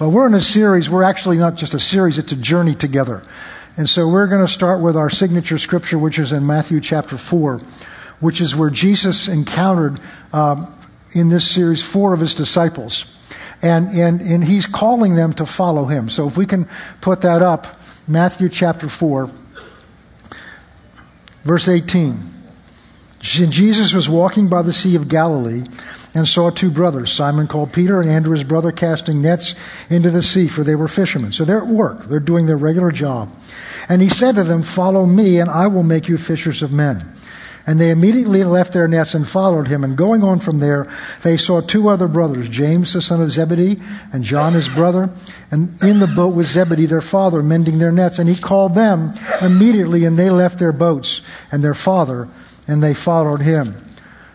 Well, we're in a series. We're actually not just a series, it's a journey together. And so we're going to start with our signature scripture, which is in Matthew chapter 4, which is where Jesus encountered um, in this series four of his disciples. And, and, and he's calling them to follow him. So if we can put that up, Matthew chapter 4, verse 18. Jesus was walking by the Sea of Galilee and saw two brothers, Simon called Peter and Andrew his brother, casting nets into the sea, for they were fishermen. So they're at work, they're doing their regular job. And he said to them, Follow me, and I will make you fishers of men. And they immediately left their nets and followed him. And going on from there, they saw two other brothers, James the son of Zebedee, and John his brother, and in the boat was Zebedee their father, mending their nets. And he called them immediately, and they left their boats and their father, and they followed him.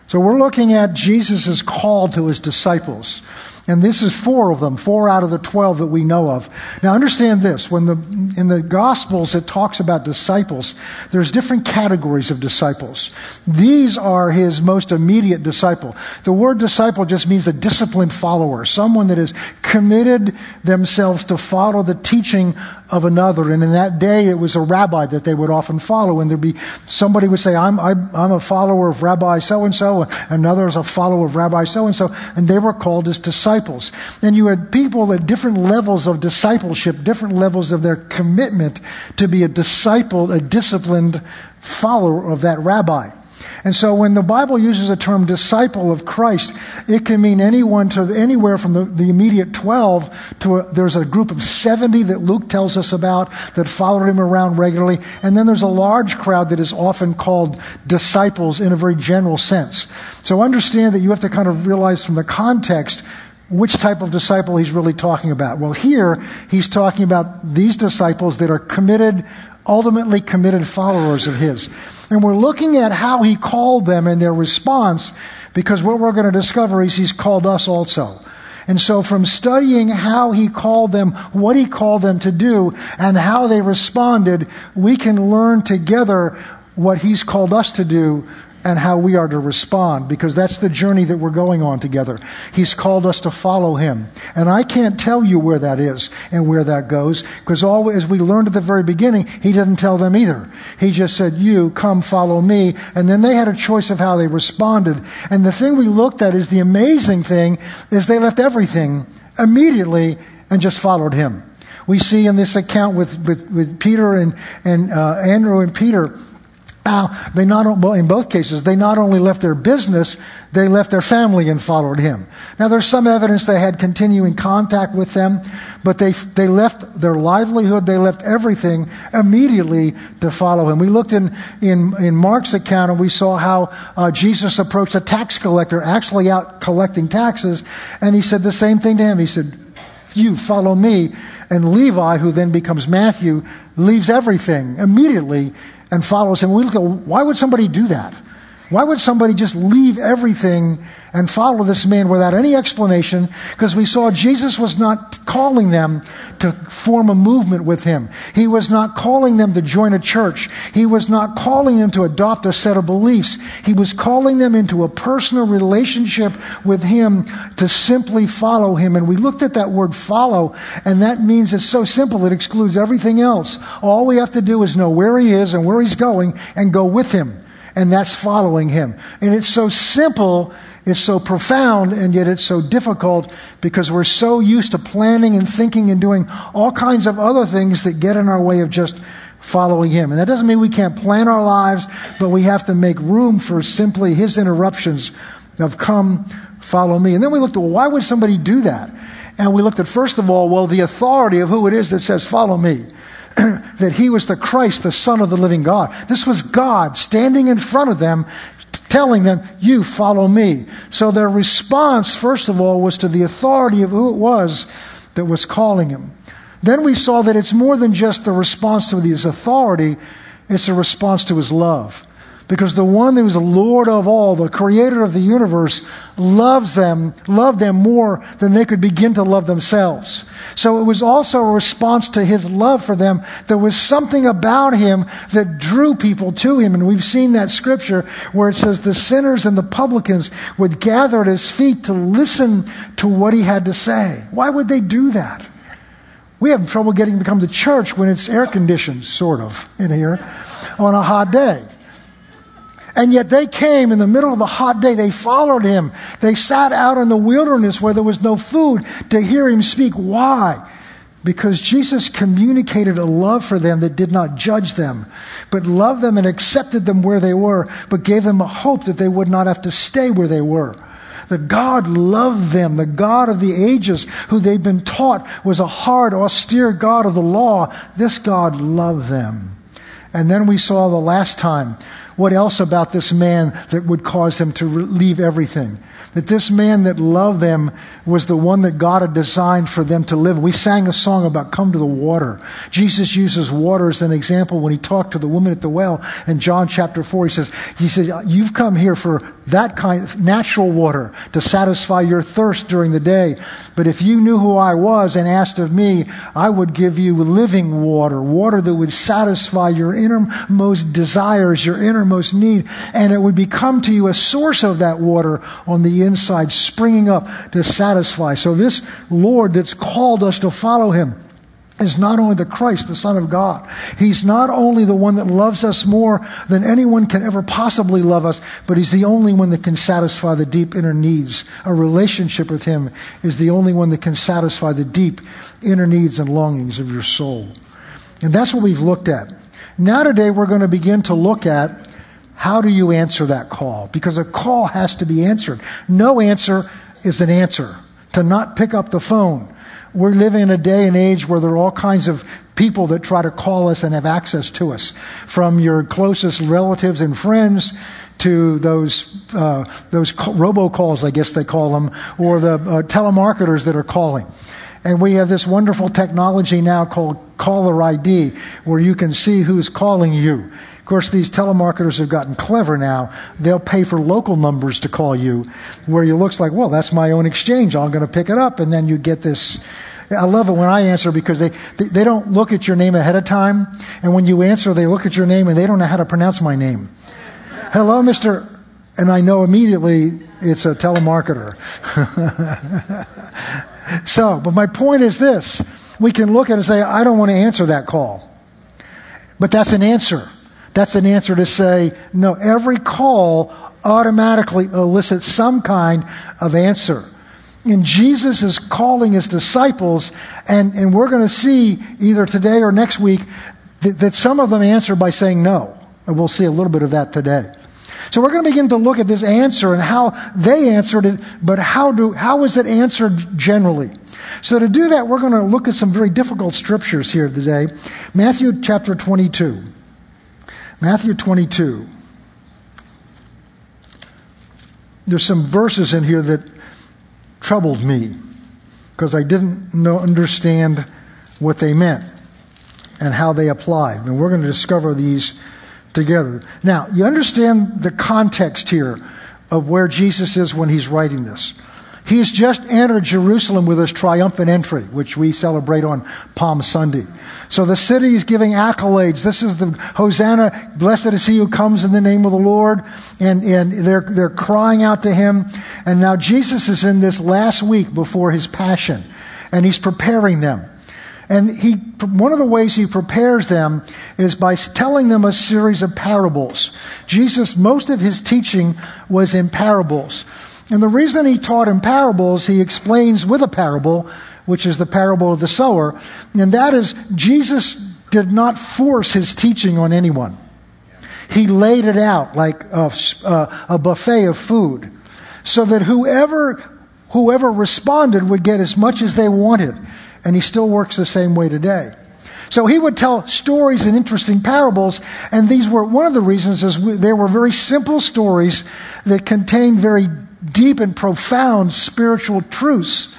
So we're looking at Jesus' call to his disciples. And this is four of them, four out of the 12 that we know of. Now understand this, when the, in the Gospels it talks about disciples, there's different categories of disciples. These are his most immediate disciple. The word disciple just means a disciplined follower, someone that has committed themselves to follow the teaching of another. And in that day, it was a rabbi that they would often follow. And there'd be somebody would say, I'm, I'm, I'm a follower of Rabbi so and so, another is a follower of Rabbi so and so. And they were called as disciples. And you had people at different levels of discipleship, different levels of their commitment to be a disciple, a disciplined follower of that rabbi. And so when the Bible uses the term disciple of Christ, it can mean anyone to anywhere from the, the immediate 12 to a, there's a group of 70 that Luke tells us about that followed him around regularly. And then there's a large crowd that is often called disciples in a very general sense. So understand that you have to kind of realize from the context which type of disciple he's really talking about. Well, here he's talking about these disciples that are committed ultimately committed followers of his. And we're looking at how he called them and their response because what we're going to discover is he's called us also. And so from studying how he called them, what he called them to do, and how they responded, we can learn together what he's called us to do and how we are to respond because that's the journey that we're going on together. He's called us to follow him. And I can't tell you where that is and where that goes because all, as we learned at the very beginning, he didn't tell them either. He just said, you come follow me. And then they had a choice of how they responded. And the thing we looked at is the amazing thing is they left everything immediately and just followed him. We see in this account with, with, with Peter and, and uh, Andrew and Peter, now, they not, well, in both cases, they not only left their business, they left their family and followed him. Now, there's some evidence they had continuing contact with them, but they, they left their livelihood, they left everything immediately to follow him. We looked in, in, in Mark's account and we saw how uh, Jesus approached a tax collector, actually out collecting taxes, and he said the same thing to him. He said, You follow me. And Levi, who then becomes Matthew, leaves everything immediately and follows him. We look at why would somebody do that? Why would somebody just leave everything and follow this man without any explanation? Because we saw Jesus was not calling them to form a movement with him. He was not calling them to join a church. He was not calling them to adopt a set of beliefs. He was calling them into a personal relationship with him to simply follow him. And we looked at that word follow, and that means it's so simple it excludes everything else. All we have to do is know where he is and where he's going and go with him and that's following him. And it's so simple, it's so profound, and yet it's so difficult because we're so used to planning and thinking and doing all kinds of other things that get in our way of just following him. And that doesn't mean we can't plan our lives, but we have to make room for simply his interruptions of come, follow me. And then we looked at, well, why would somebody do that? And we looked at, first of all, well, the authority of who it is that says, follow me. that he was the Christ, the Son of the living God. This was God standing in front of them, telling them, You follow me. So their response, first of all, was to the authority of who it was that was calling him. Then we saw that it's more than just the response to his authority, it's a response to his love. Because the one who is the Lord of all, the creator of the universe, loves them, loved them more than they could begin to love themselves. So it was also a response to his love for them. There was something about him that drew people to him. And we've seen that scripture where it says the sinners and the publicans would gather at his feet to listen to what he had to say. Why would they do that? We have trouble getting to come to church when it's air conditioned, sort of, in here on a hot day. And yet they came in the middle of the hot day. They followed him. They sat out in the wilderness where there was no food to hear him speak. Why? Because Jesus communicated a love for them that did not judge them, but loved them and accepted them where they were, but gave them a hope that they would not have to stay where they were. The God loved them. The God of the ages, who they've been taught was a hard, austere God of the law. This God loved them. And then we saw the last time what else about this man that would cause them to leave everything that this man that loved them was the one that God had designed for them to live. We sang a song about come to the water. Jesus uses water as an example when he talked to the woman at the well in John chapter 4. He says, he says, you've come here for that kind of natural water to satisfy your thirst during the day. But if you knew who I was and asked of me, I would give you living water, water that would satisfy your innermost desires, your innermost need, and it would become to you a source of that water on the inside, springing up to satisfy. So this Lord that's called us to follow him is not only the Christ, the Son of God. He's not only the one that loves us more than anyone can ever possibly love us, but He's the only one that can satisfy the deep inner needs. A relationship with Him is the only one that can satisfy the deep inner needs and longings of your soul. And that's what we've looked at. Now, today, we're going to begin to look at how do you answer that call? Because a call has to be answered. No answer is an answer. To not pick up the phone we're living in a day and age where there are all kinds of people that try to call us and have access to us, from your closest relatives and friends to those uh, those robocalls, I guess they call them, or the uh, telemarketers that are calling. And we have this wonderful technology now called caller ID, where you can see who's calling you. Of course, these telemarketers have gotten clever now. They'll pay for local numbers to call you, where you looks like, well, that's my own exchange. I'm going to pick it up, and then you get this. I love it when I answer because they, they, they don't look at your name ahead of time, and when you answer, they look at your name and they don't know how to pronounce my name. Hello, Mister, and I know immediately it's a telemarketer. so, but my point is this: we can look at it and say, I don't want to answer that call, but that's an answer. That's an answer to say, no, every call automatically elicits some kind of answer. And Jesus is calling his disciples, and, and we're going to see either today or next week that, that some of them answer by saying no. And we'll see a little bit of that today. So we're going to begin to look at this answer and how they answered it, but how do how was it answered generally? So to do that, we're going to look at some very difficult scriptures here today. Matthew chapter 22. Matthew 22. There's some verses in here that troubled me because I didn't know, understand what they meant and how they applied. And we're going to discover these together. Now, you understand the context here of where Jesus is when he's writing this. He's just entered Jerusalem with his triumphant entry, which we celebrate on Palm Sunday. So the city is giving accolades. This is the Hosanna, blessed is he who comes in the name of the Lord. And, and they're, they're crying out to him. And now Jesus is in this last week before his passion. And he's preparing them. And he, one of the ways he prepares them is by telling them a series of parables. Jesus, most of his teaching was in parables. And the reason he taught in parables, he explains with a parable which is the parable of the sower. And that is, Jesus did not force his teaching on anyone. He laid it out like a, a buffet of food so that whoever, whoever responded would get as much as they wanted. And he still works the same way today. So he would tell stories and interesting parables, and these were one of the reasons is they were very simple stories that contained very deep and profound spiritual truths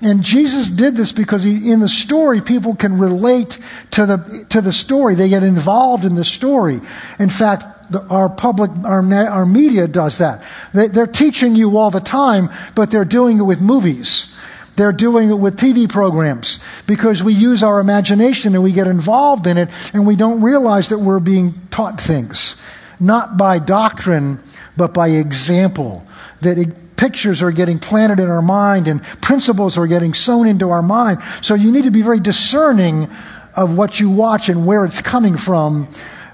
and Jesus did this because he, in the story, people can relate to the, to the story. They get involved in the story. In fact, the, our public, our, our media does that. They, they're teaching you all the time, but they're doing it with movies. They're doing it with TV programs because we use our imagination and we get involved in it and we don't realize that we're being taught things. Not by doctrine, but by example. That it, pictures are getting planted in our mind and principles are getting sown into our mind. So you need to be very discerning of what you watch and where it's coming from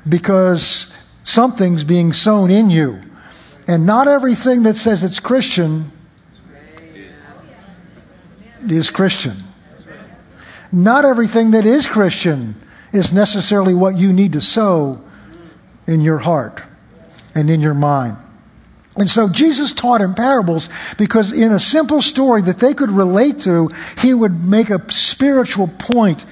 because something's being sown in you. And not everything that says it's Christian is Christian. Not everything that is Christian is necessarily what you need to sow in your heart and in your mind. And so Jesus taught in parables because in a simple story that they could relate to, he would make a spiritual point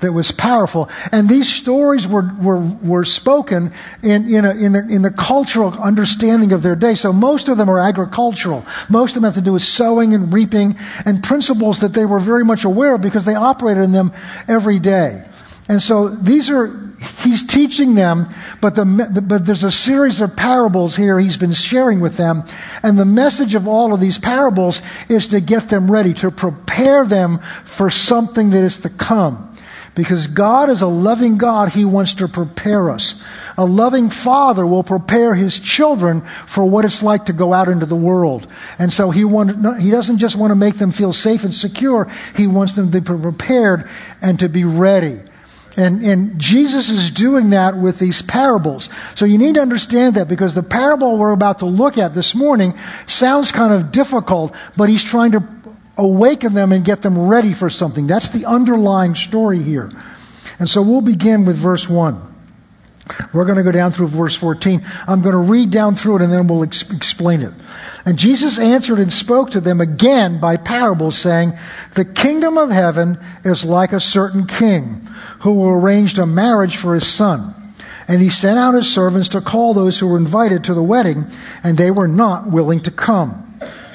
that was powerful. And these stories were, were, were spoken in, in, a, in, the, in the cultural understanding of their day. So most of them are agricultural. Most of them have to do with sowing and reaping and principles that they were very much aware of because they operated in them every day. And so these are, he's teaching them, but, the, but there's a series of parables here he's been sharing with them. And the message of all of these parables is to get them ready, to prepare them for something that is to come. Because God is a loving God, He wants to prepare us. A loving father will prepare his children for what it's like to go out into the world. And so he, want, he doesn't just want to make them feel safe and secure, he wants them to be prepared and to be ready. And, and Jesus is doing that with these parables. So you need to understand that because the parable we're about to look at this morning sounds kind of difficult, but he's trying to awaken them and get them ready for something. That's the underlying story here. And so we'll begin with verse 1. We're going to go down through verse 14. I'm going to read down through it and then we'll ex- explain it. And Jesus answered and spoke to them again by parables, saying, The kingdom of heaven is like a certain king who arranged a marriage for his son. And he sent out his servants to call those who were invited to the wedding, and they were not willing to come.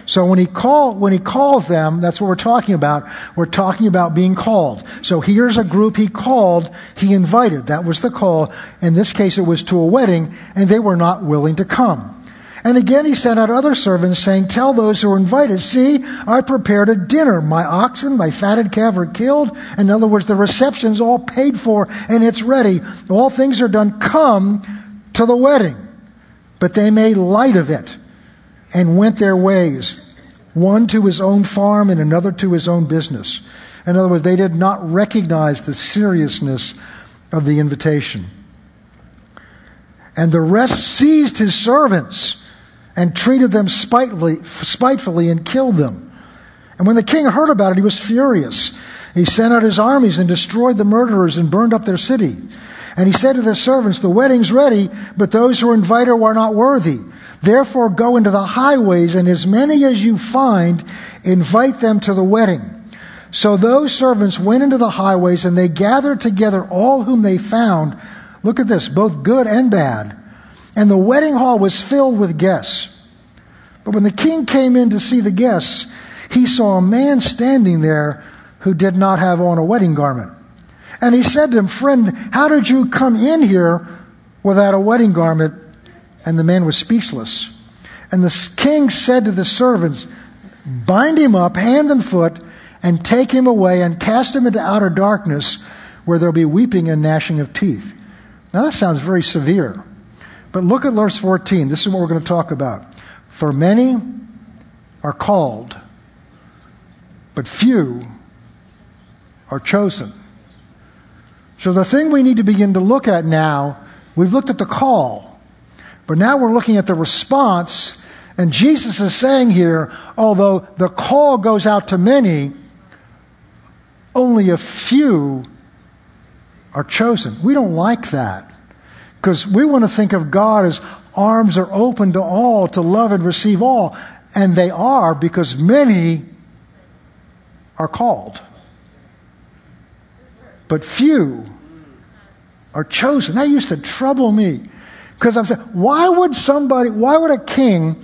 So when he call, when he calls them, that's what we're talking about. We're talking about being called. So here's a group he called, he invited. That was the call. In this case, it was to a wedding, and they were not willing to come. And again he sent out other servants, saying, Tell those who are invited, see, I prepared a dinner. My oxen, my fatted calf are killed. In other words, the reception's all paid for and it's ready. All things are done. Come to the wedding. But they made light of it and went their ways, one to his own farm and another to his own business. In other words, they did not recognize the seriousness of the invitation. And the rest seized his servants and treated them spitefully, spitefully and killed them. And when the king heard about it, he was furious. He sent out his armies and destroyed the murderers and burned up their city. And he said to the servants, The wedding's ready, but those who are invited are not worthy. Therefore, go into the highways, and as many as you find, invite them to the wedding. So those servants went into the highways, and they gathered together all whom they found. Look at this, both good and bad and the wedding hall was filled with guests. But when the king came in to see the guests, he saw a man standing there who did not have on a wedding garment. And he said to him, Friend, how did you come in here without a wedding garment? And the man was speechless. And the king said to the servants, Bind him up, hand and foot, and take him away and cast him into outer darkness where there'll be weeping and gnashing of teeth. Now that sounds very severe. But look at verse 14. This is what we're going to talk about. For many are called, but few are chosen. So the thing we need to begin to look at now, we've looked at the call, but now we're looking at the response. And Jesus is saying here, although the call goes out to many, only a few are chosen. We don't like that. Because we want to think of God as arms are open to all, to love and receive all. And they are because many are called. But few are chosen. That used to trouble me. Because I'm saying, why would somebody, why would a king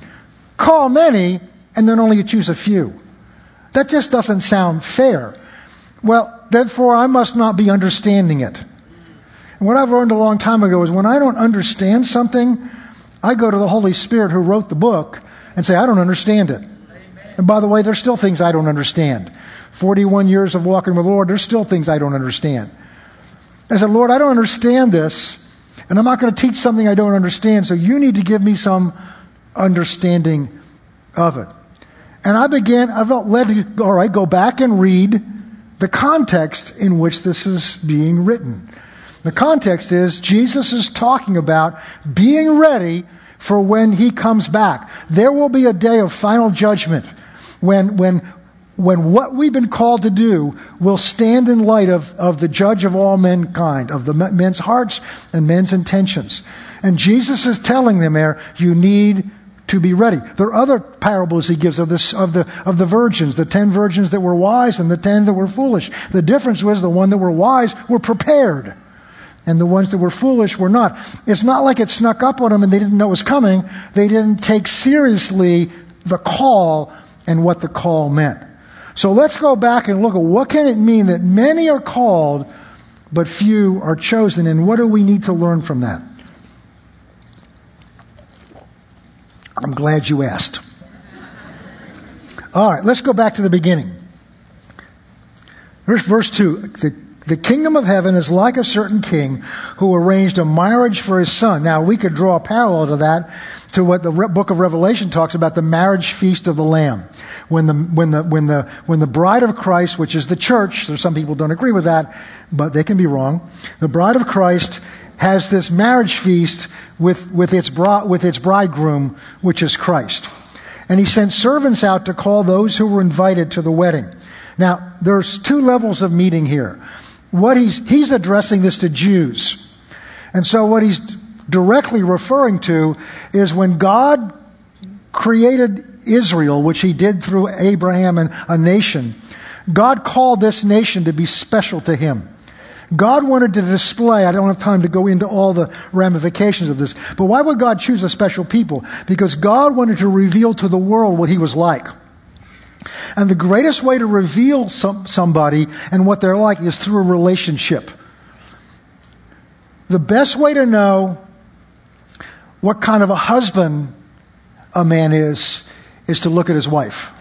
call many and then only choose a few? That just doesn't sound fair. Well, therefore, I must not be understanding it. And what I've learned a long time ago is when I don't understand something, I go to the Holy Spirit who wrote the book and say, I don't understand it. Amen. And by the way, there's still things I don't understand. 41 years of walking with the Lord, there's still things I don't understand. I said, Lord, I don't understand this, and I'm not going to teach something I don't understand, so you need to give me some understanding of it. And I began, I felt led to, all right, go back and read the context in which this is being written. The context is Jesus is talking about being ready for when he comes back. There will be a day of final judgment when, when, when what we've been called to do will stand in light of, of the judge of all mankind, of the men's hearts and men's intentions. And Jesus is telling them there, you need to be ready. There are other parables he gives of, this, of, the, of the virgins, the ten virgins that were wise and the ten that were foolish. The difference was the one that were wise were prepared and the ones that were foolish were not. It's not like it snuck up on them and they didn't know it was coming. They didn't take seriously the call and what the call meant. So let's go back and look at what can it mean that many are called but few are chosen and what do we need to learn from that? I'm glad you asked. All right, let's go back to the beginning. Here's verse 2. The the kingdom of heaven is like a certain king who arranged a marriage for his son. Now, we could draw a parallel to that to what the book of Revelation talks about the marriage feast of the Lamb. When the, when the, when the, when the bride of Christ, which is the church, so some people don't agree with that, but they can be wrong. The bride of Christ has this marriage feast with, with, its, bra, with its bridegroom, which is Christ. And he sent servants out to call those who were invited to the wedding. Now, there's two levels of meeting here what he's, he's addressing this to Jews. And so what he's directly referring to is when God created Israel, which he did through Abraham and a nation, God called this nation to be special to him. God wanted to display, I don't have time to go into all the ramifications of this, but why would God choose a special people? Because God wanted to reveal to the world what he was like. And the greatest way to reveal some, somebody and what they're like is through a relationship. The best way to know what kind of a husband a man is, is to look at his wife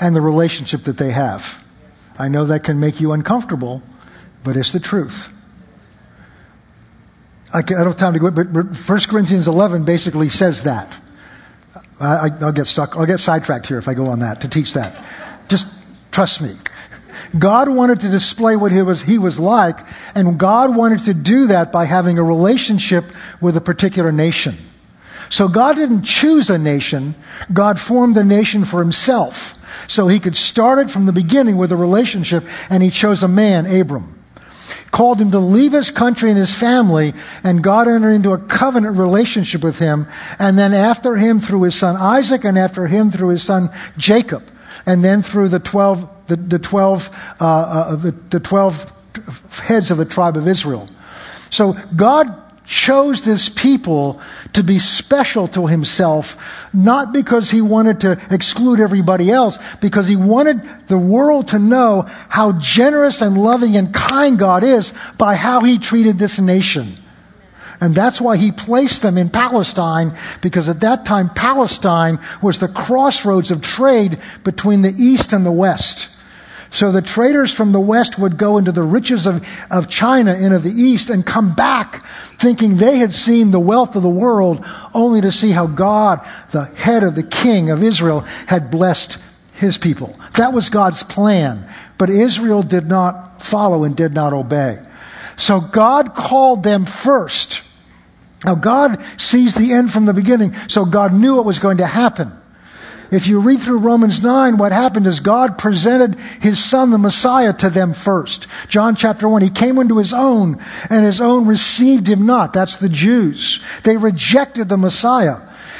and the relationship that they have. I know that can make you uncomfortable, but it's the truth. I don't have time to go, but 1 Corinthians 11 basically says that. I, will get stuck. I'll get sidetracked here if I go on that to teach that. Just trust me. God wanted to display what he was, he was like, and God wanted to do that by having a relationship with a particular nation. So God didn't choose a nation, God formed a nation for himself. So he could start it from the beginning with a relationship, and he chose a man, Abram called him to leave his country and his family, and God entered into a covenant relationship with him. And then after him through his son Isaac, and after him through his son Jacob, and then through the 12, the, the 12, uh, uh, the, the 12 heads of the tribe of Israel. So God chose this people to be special to himself, not because he wanted to exclude everybody else, because he wanted the world to know how generous and loving and kind God is by how he treated this nation. And that's why he placed them in Palestine, because at that time Palestine was the crossroads of trade between the East and the West. So the traders from the West would go into the riches of, of China and of the East and come back thinking they had seen the wealth of the world, only to see how God, the head of the king of Israel, had blessed his people. That was God's plan. But Israel did not follow and did not obey. So God called them first. Now God sees the end from the beginning, so God knew what was going to happen. If you read through Romans 9, what happened is God presented his son, the Messiah, to them first. John chapter 1, he came unto his own, and his own received him not. That's the Jews. They rejected the Messiah.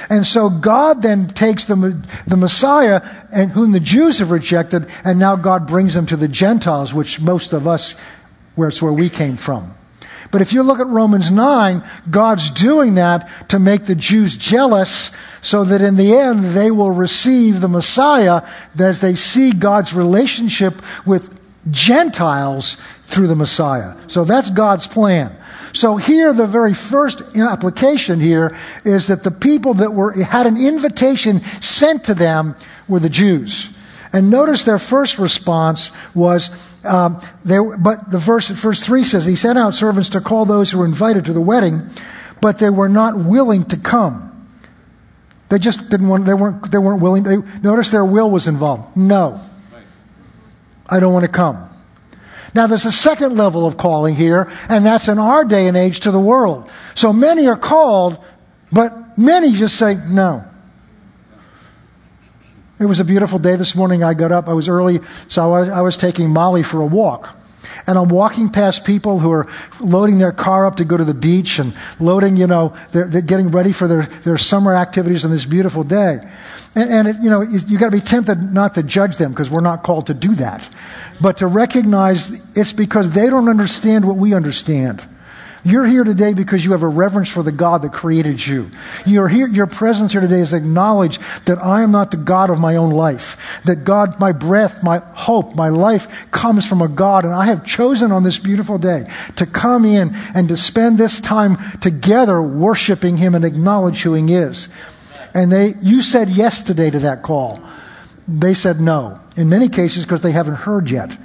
And so God then takes the, the Messiah, and whom the Jews have rejected, and now God brings them to the Gentiles, which most of us, where it's where we came from. But if you look at Romans 9, God's doing that to make the Jews jealous so that in the end they will receive the Messiah as they see God's relationship with Gentiles through the Messiah. So that's God's plan. So here, the very first application here is that the people that were, had an invitation sent to them were the Jews. And notice their first response was, um, they, but the verse, verse 3 says, He sent out servants to call those who were invited to the wedding, but they were not willing to come. They just didn't want, they weren't, they weren't willing. They, notice their will was involved. No. I don't want to come. Now, there's a second level of calling here, and that's in our day and age to the world. So many are called, but many just say no. It was a beautiful day this morning. I got up, I was early, so I was, I was taking Molly for a walk and I'm walking past people who are loading their car up to go to the beach and loading, you know, they're, they're getting ready for their, their summer activities on this beautiful day. And, and it, you know, you, you got to be tempted not to judge them because we're not called to do that, but to recognize it's because they don't understand what we understand. You're here today because you have a reverence for the God that created you. You're here, your presence here today is acknowledge that I am not the God of my own life. That God, my breath, my hope, my life comes from a God, and I have chosen on this beautiful day to come in and to spend this time together worshiping Him and acknowledge who He is. And they, you said yes today to that call. They said no. In many cases, because they haven't heard yet.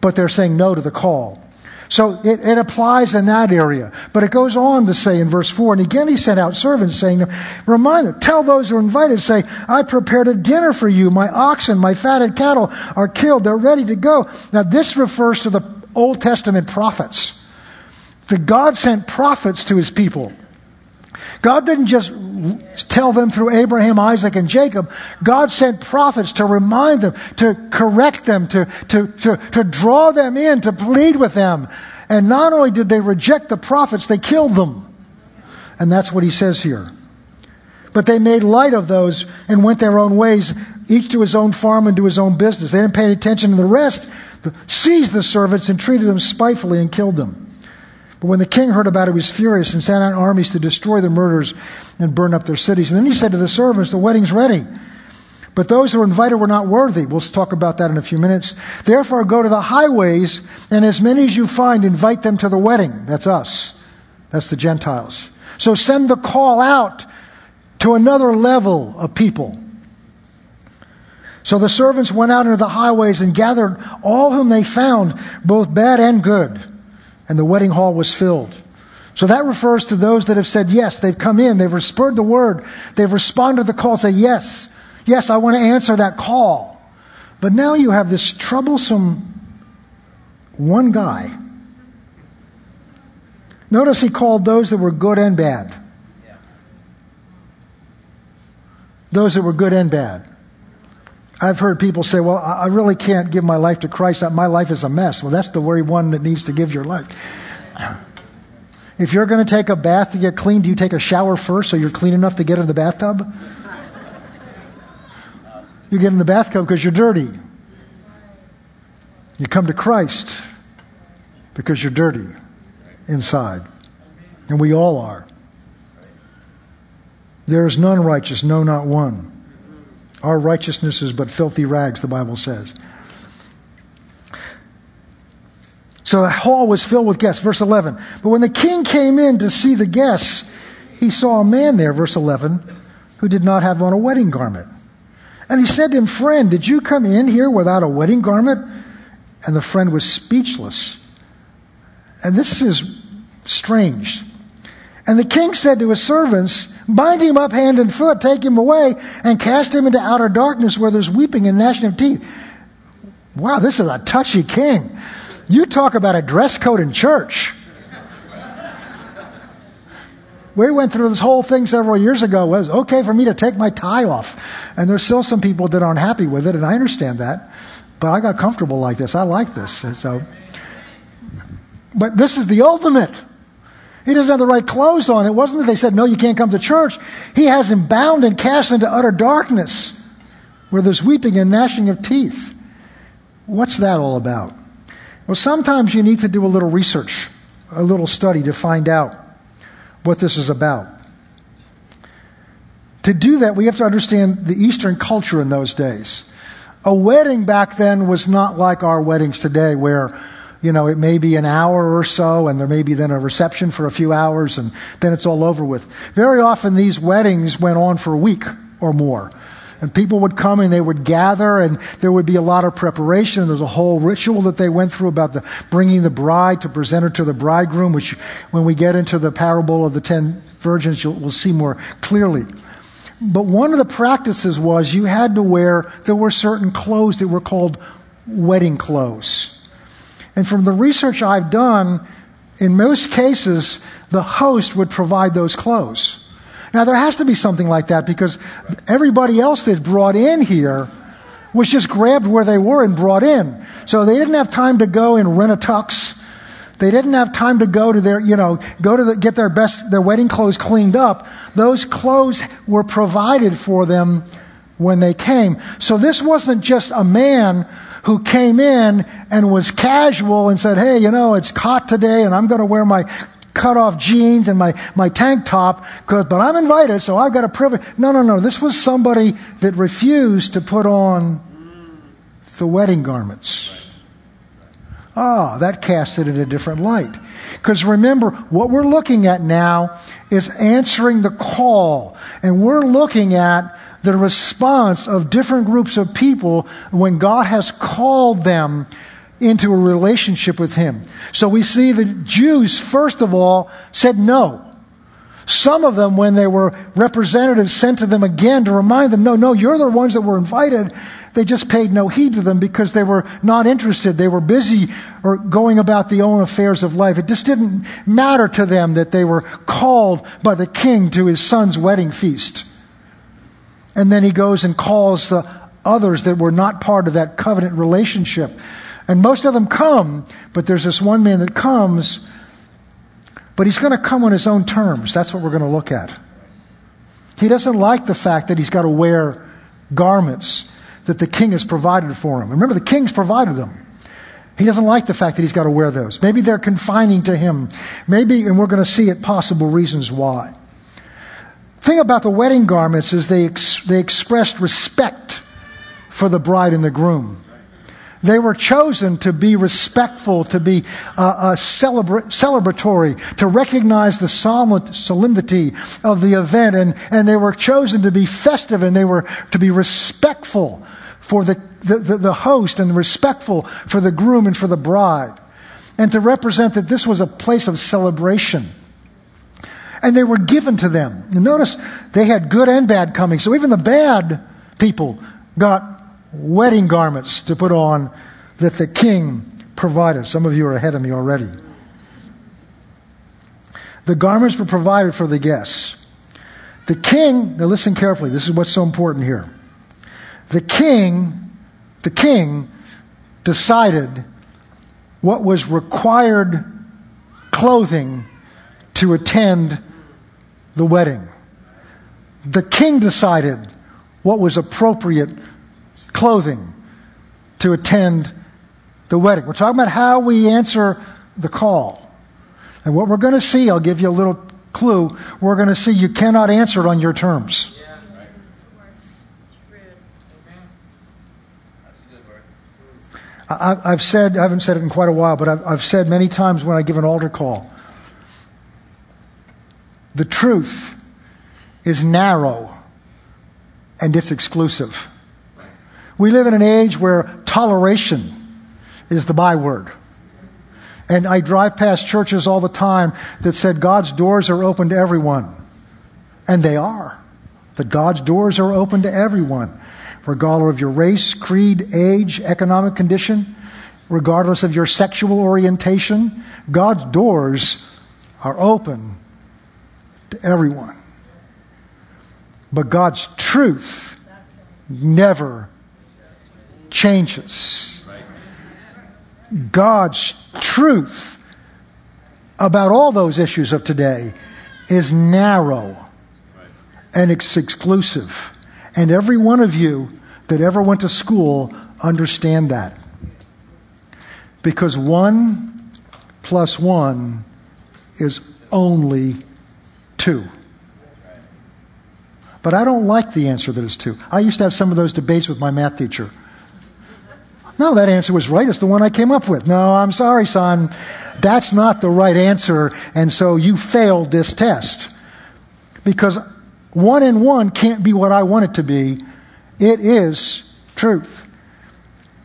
But they're saying no to the call. So it, it, applies in that area. But it goes on to say in verse 4, and again he sent out servants saying, remind them, tell those who are invited, say, I prepared a dinner for you. My oxen, my fatted cattle are killed. They're ready to go. Now this refers to the Old Testament prophets. The God sent prophets to his people. God didn't just tell them through Abraham, Isaac, and Jacob. God sent prophets to remind them, to correct them, to, to, to, to draw them in, to plead with them. And not only did they reject the prophets, they killed them. And that's what he says here. But they made light of those and went their own ways, each to his own farm and to his own business. They didn't pay attention to the rest, seized the servants and treated them spitefully and killed them. But when the king heard about it, he was furious and sent out armies to destroy the murderers and burn up their cities. And then he said to the servants, The wedding's ready. But those who were invited were not worthy. We'll talk about that in a few minutes. Therefore, go to the highways, and as many as you find, invite them to the wedding. That's us. That's the Gentiles. So send the call out to another level of people. So the servants went out into the highways and gathered all whom they found, both bad and good and the wedding hall was filled. So that refers to those that have said yes. They've come in, they've spurred the word, they've responded to the call, say, Yes, yes, I want to answer that call. But now you have this troublesome one guy. Notice he called those that were good and bad. Those that were good and bad. I've heard people say, well, I really can't give my life to Christ. My life is a mess. Well, that's the very one that needs to give your life. If you're going to take a bath to get clean, do you take a shower first so you're clean enough to get in the bathtub? You get in the bathtub because you're dirty. You come to Christ because you're dirty inside. And we all are. There is none righteous, no, not one. Our righteousness is but filthy rags, the Bible says. So the hall was filled with guests. Verse 11. But when the king came in to see the guests, he saw a man there, verse 11, who did not have on a wedding garment. And he said to him, Friend, did you come in here without a wedding garment? And the friend was speechless. And this is strange. And the king said to his servants, Bind him up hand and foot, take him away, and cast him into outer darkness where there's weeping and gnashing of teeth. Wow, this is a touchy king. You talk about a dress code in church. we went through this whole thing several years ago. It was okay for me to take my tie off. And there's still some people that aren't happy with it, and I understand that. But I got comfortable like this. I like this. So, but this is the ultimate. He doesn't have the right clothes on. It wasn't that they said, no, you can't come to church. He has him bound and cast into utter darkness where there's weeping and gnashing of teeth. What's that all about? Well, sometimes you need to do a little research, a little study to find out what this is about. To do that, we have to understand the Eastern culture in those days. A wedding back then was not like our weddings today, where you know, it may be an hour or so, and there may be then a reception for a few hours, and then it's all over with. Very often, these weddings went on for a week or more. And people would come and they would gather, and there would be a lot of preparation. There's a whole ritual that they went through about the bringing the bride to present her to the bridegroom, which, when we get into the parable of the ten virgins, we'll see more clearly. But one of the practices was you had to wear, there were certain clothes that were called wedding clothes. And from the research I've done, in most cases, the host would provide those clothes. Now, there has to be something like that because everybody else that brought in here was just grabbed where they were and brought in. So they didn't have time to go and rent a tux. They didn't have time to go to their, you know, go to the, get their best, their wedding clothes cleaned up. Those clothes were provided for them when they came. So this wasn't just a man who came in and was casual and said, Hey, you know, it's hot today and I'm going to wear my cut off jeans and my, my tank top, because but I'm invited, so I've got a privilege. No, no, no. This was somebody that refused to put on the wedding garments. Ah, oh, that cast it in a different light. Because remember, what we're looking at now is answering the call. And we're looking at the response of different groups of people when God has called them into a relationship with Him. So we see the Jews, first of all, said no. Some of them, when they were representatives sent to them again to remind them, no, no, you're the ones that were invited, they just paid no heed to them because they were not interested. They were busy or going about the own affairs of life. It just didn't matter to them that they were called by the king to his son's wedding feast. And then he goes and calls the others that were not part of that covenant relationship. And most of them come, but there's this one man that comes, but he's going to come on his own terms. That's what we're going to look at. He doesn't like the fact that he's got to wear garments that the king has provided for him. Remember, the king's provided them. He doesn't like the fact that he's got to wear those. Maybe they're confining to him. Maybe, and we're going to see it possible reasons why. Thing about the wedding garments is they, ex- they expressed respect for the bride and the groom. They were chosen to be respectful, to be uh, uh, celebra- celebratory, to recognize the solemnity of the event, and, and they were chosen to be festive and they were to be respectful for the, the, the, the host and respectful for the groom and for the bride, and to represent that this was a place of celebration. And they were given to them. You notice they had good and bad coming, so even the bad people got wedding garments to put on that the king provided. Some of you are ahead of me already. The garments were provided for the guests. The king, now listen carefully, this is what's so important here. The king, the king decided what was required clothing to attend the wedding. The king decided what was appropriate clothing to attend the wedding. We're talking about how we answer the call. And what we're going to see, I'll give you a little clue, we're going to see you cannot answer it on your terms. I, have said, I haven't said it in quite a while, but I've, I've said many times when I give an altar call the truth is narrow and it's exclusive. We live in an age where toleration is the byword. And I drive past churches all the time that said God's doors are open to everyone. And they are. That God's doors are open to everyone, regardless of your race, creed, age, economic condition, regardless of your sexual orientation. God's doors are open to everyone. But God's truth never changes. God's truth about all those issues of today is narrow and it's exclusive. And every one of you that ever went to school understand that. Because one plus one is only two. But I don't like the answer that it's two. I used to have some of those debates with my math teacher. No, that answer was right. It's the one I came up with. No, I'm sorry, son. That's not the right answer. And so you failed this test. Because one and one can't be what I want it to be. It is truth.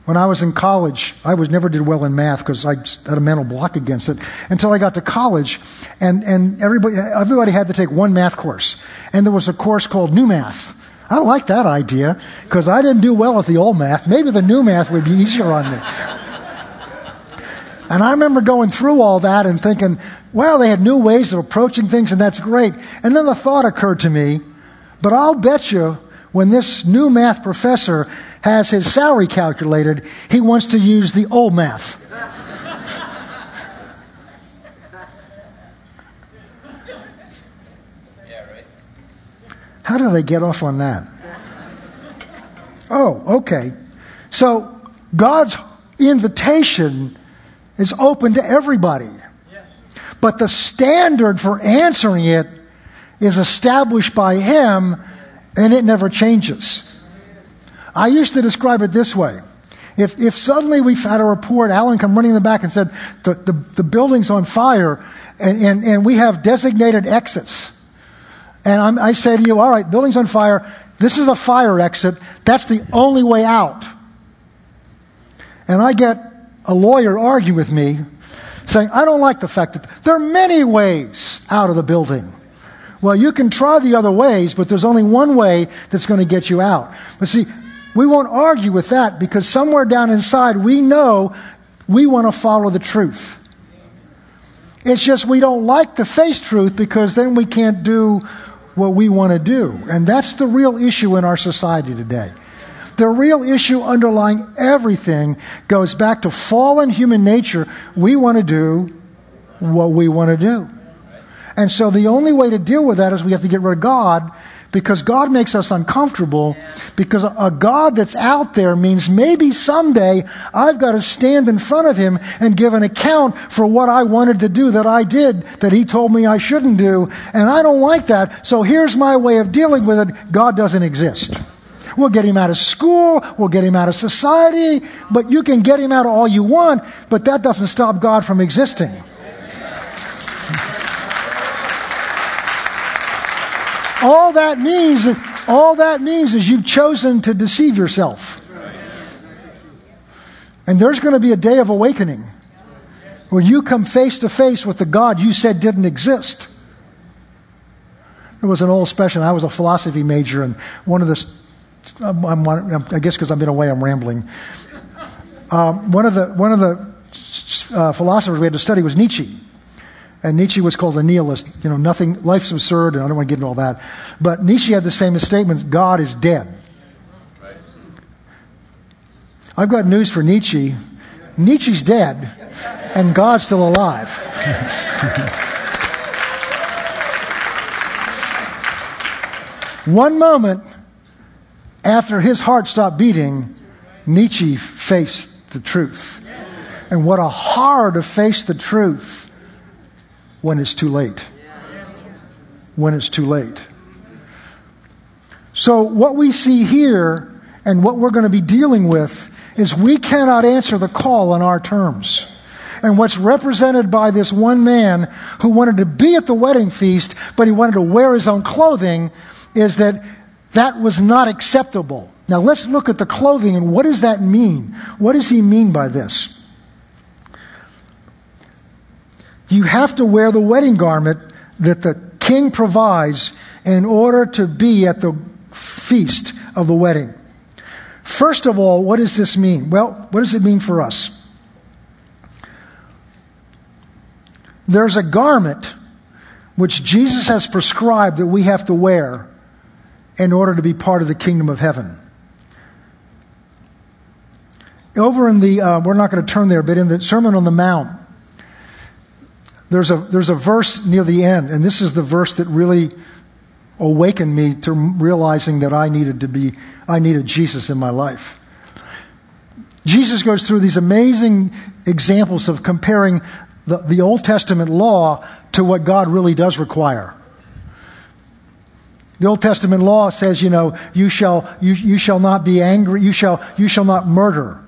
When I was in college, I was never did well in math because I had a mental block against it until I got to college, and, and everybody, everybody had to take one math course. And there was a course called New Math. I like that idea because I didn't do well at the old math. Maybe the new math would be easier on me. and I remember going through all that and thinking, well, they had new ways of approaching things, and that's great. And then the thought occurred to me, but I'll bet you when this new math professor has his salary calculated, he wants to use the old math. How did I get off on that? Oh, okay. So God's invitation is open to everybody. But the standard for answering it is established by Him and it never changes. I used to describe it this way. If, if suddenly we had a report, Alan come running in the back and said, the, the, the building's on fire, and, and, and we have designated exits. And I'm, I say to you, all right, building's on fire. This is a fire exit. That's the only way out. And I get a lawyer argue with me, saying, I don't like the fact that there are many ways out of the building. Well, you can try the other ways, but there's only one way that's going to get you out. But see, we won't argue with that because somewhere down inside we know we want to follow the truth. It's just we don't like to face truth because then we can't do what we want to do. And that's the real issue in our society today. The real issue underlying everything goes back to fallen human nature. We want to do what we want to do. And so the only way to deal with that is we have to get rid of God because God makes us uncomfortable because a God that's out there means maybe someday I've got to stand in front of him and give an account for what I wanted to do that I did that he told me I shouldn't do and I don't like that so here's my way of dealing with it God doesn't exist We'll get him out of school. We'll get him out of society. But you can get him out of all you want, but that doesn't stop God from existing. That means, all that means is you've chosen to deceive yourself. And there's going to be a day of awakening where you come face to face with the God you said didn't exist. There was an old special. I was a philosophy major, and one of the, I'm, I'm, i guess because I've been away, I'm rambling. Um, one of the one of the uh, philosophers we had to study was Nietzsche. And Nietzsche was called a nihilist. You know, nothing, life's absurd, and I don't want to get into all that. But Nietzsche had this famous statement God is dead. I've got news for Nietzsche. Nietzsche's dead, and God's still alive. One moment after his heart stopped beating, Nietzsche faced the truth. And what a horror to face the truth when it's too late. When it's too late. So, what we see here and what we're going to be dealing with is we cannot answer the call on our terms. And what's represented by this one man who wanted to be at the wedding feast, but he wanted to wear his own clothing, is that that was not acceptable. Now let's look at the clothing and what does that mean? What does he mean by this? You have to wear the wedding garment that the king provides in order to be at the feast of the wedding. First of all, what does this mean? Well, what does it mean for us? There's a garment which Jesus has prescribed that we have to wear in order to be part of the kingdom of heaven. Over in the, uh, we're not going to turn there, but in the Sermon on the Mount, there's a, there's a verse near the end, and this is the verse that really awakened me to realizing that I needed to be, I needed Jesus in my life. Jesus goes through these amazing examples of comparing the, the Old Testament law to what God really does require. The Old Testament law says, you know, you shall, you, you shall not be angry, you shall, you shall not murder.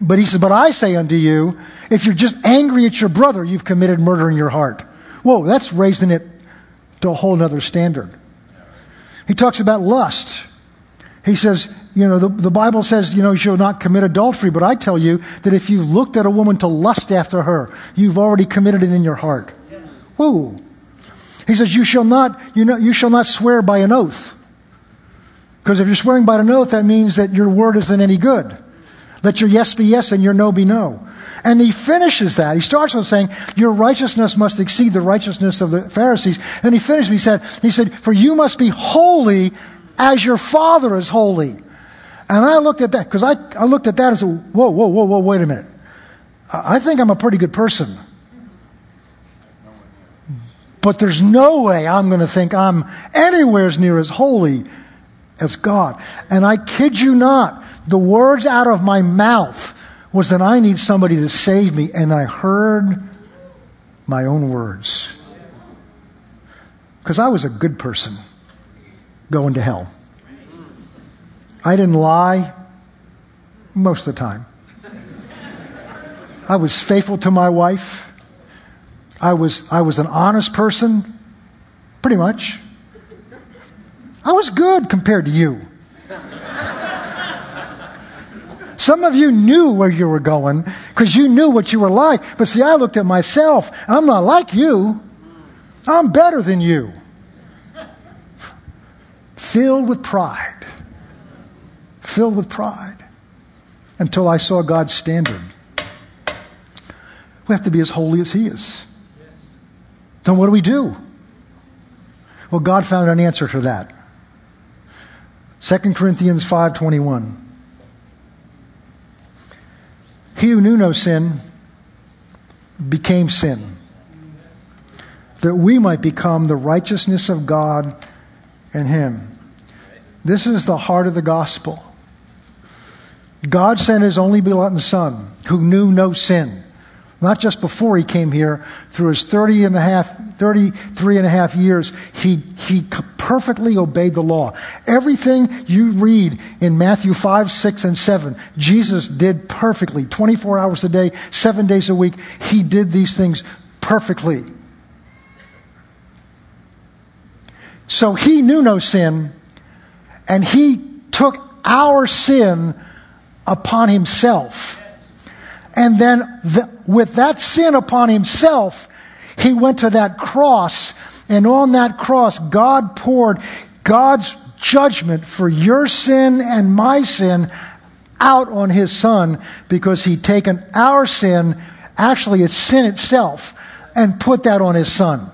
But he says, But I say unto you, if you're just angry at your brother, you've committed murder in your heart. Whoa, that's raising it to a whole other standard. He talks about lust. He says, you know, the, the Bible says, you know, you shall not commit adultery, but I tell you that if you've looked at a woman to lust after her, you've already committed it in your heart. Whoa. He says, you shall not, you know, you shall not swear by an oath. Because if you're swearing by an oath, that means that your word isn't any good. Let your yes be yes and your no be no. And he finishes that. He starts with saying, Your righteousness must exceed the righteousness of the Pharisees. And he finished, he said, he said, For you must be holy as your Father is holy. And I looked at that, because I, I looked at that and said, Whoa, whoa, whoa, whoa, wait a minute. I think I'm a pretty good person. But there's no way I'm going to think I'm anywhere as near as holy as God. And I kid you not, the words out of my mouth was that I need somebody to save me. And I heard my own words. Because I was a good person going to hell. I didn't lie most of the time. I was faithful to my wife. I was, I was an honest person, pretty much. I was good compared to you. Some of you knew where you were going because you knew what you were like. But see, I looked at myself. I'm not like you. I'm better than you filled with pride. Filled with pride. Until I saw God's standard. We have to be as holy as He is. Then what do we do? Well, God found an answer for that. 2 Corinthians 5:21 He who knew no sin became sin that we might become the righteousness of God in him. This is the heart of the gospel. God sent his only begotten Son, who knew no sin. Not just before he came here, through his 30 and a half, 33 and a half years, he, he perfectly obeyed the law. Everything you read in Matthew 5, 6, and 7, Jesus did perfectly. 24 hours a day, seven days a week, he did these things perfectly. So he knew no sin, and he took our sin upon himself. And then, the, with that sin upon himself, he went to that cross, and on that cross, God poured God's judgment for your sin and my sin out on his son because he'd taken our sin, actually, it's sin itself, and put that on his son.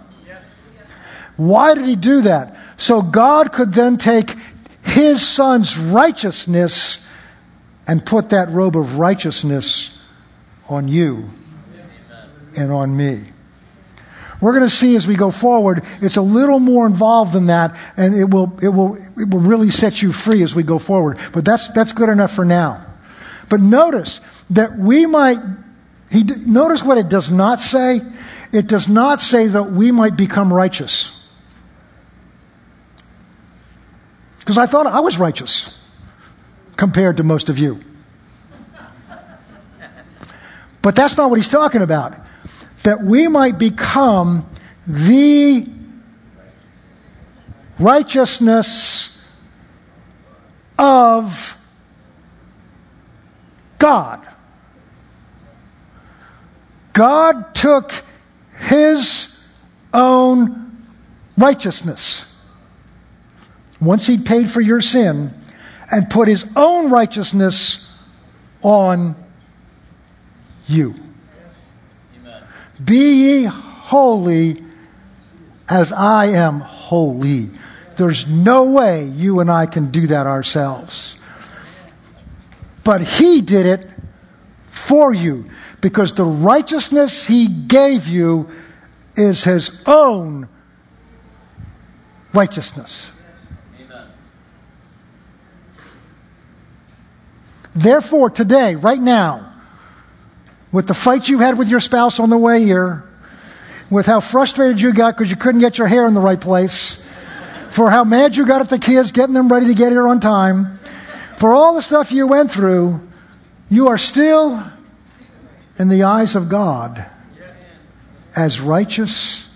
Why did he do that? So God could then take his son's righteousness and put that robe of righteousness on you and on me. We're going to see as we go forward, it's a little more involved than that, and it will, it will, it will really set you free as we go forward. But that's, that's good enough for now. But notice that we might, he, notice what it does not say. It does not say that we might become righteous. Because I thought I was righteous compared to most of you. But that's not what he's talking about. That we might become the righteousness of God. God took his own righteousness once he'd paid for your sin, and put his own righteousness on you. Be ye holy as I am holy. There's no way you and I can do that ourselves. But he did it for you because the righteousness he gave you is his own righteousness. Amen. Therefore, today, right now, with the fight you had with your spouse on the way here, with how frustrated you got because you couldn't get your hair in the right place, for how mad you got at the kids getting them ready to get here on time, for all the stuff you went through, you are still, in the eyes of God, as righteous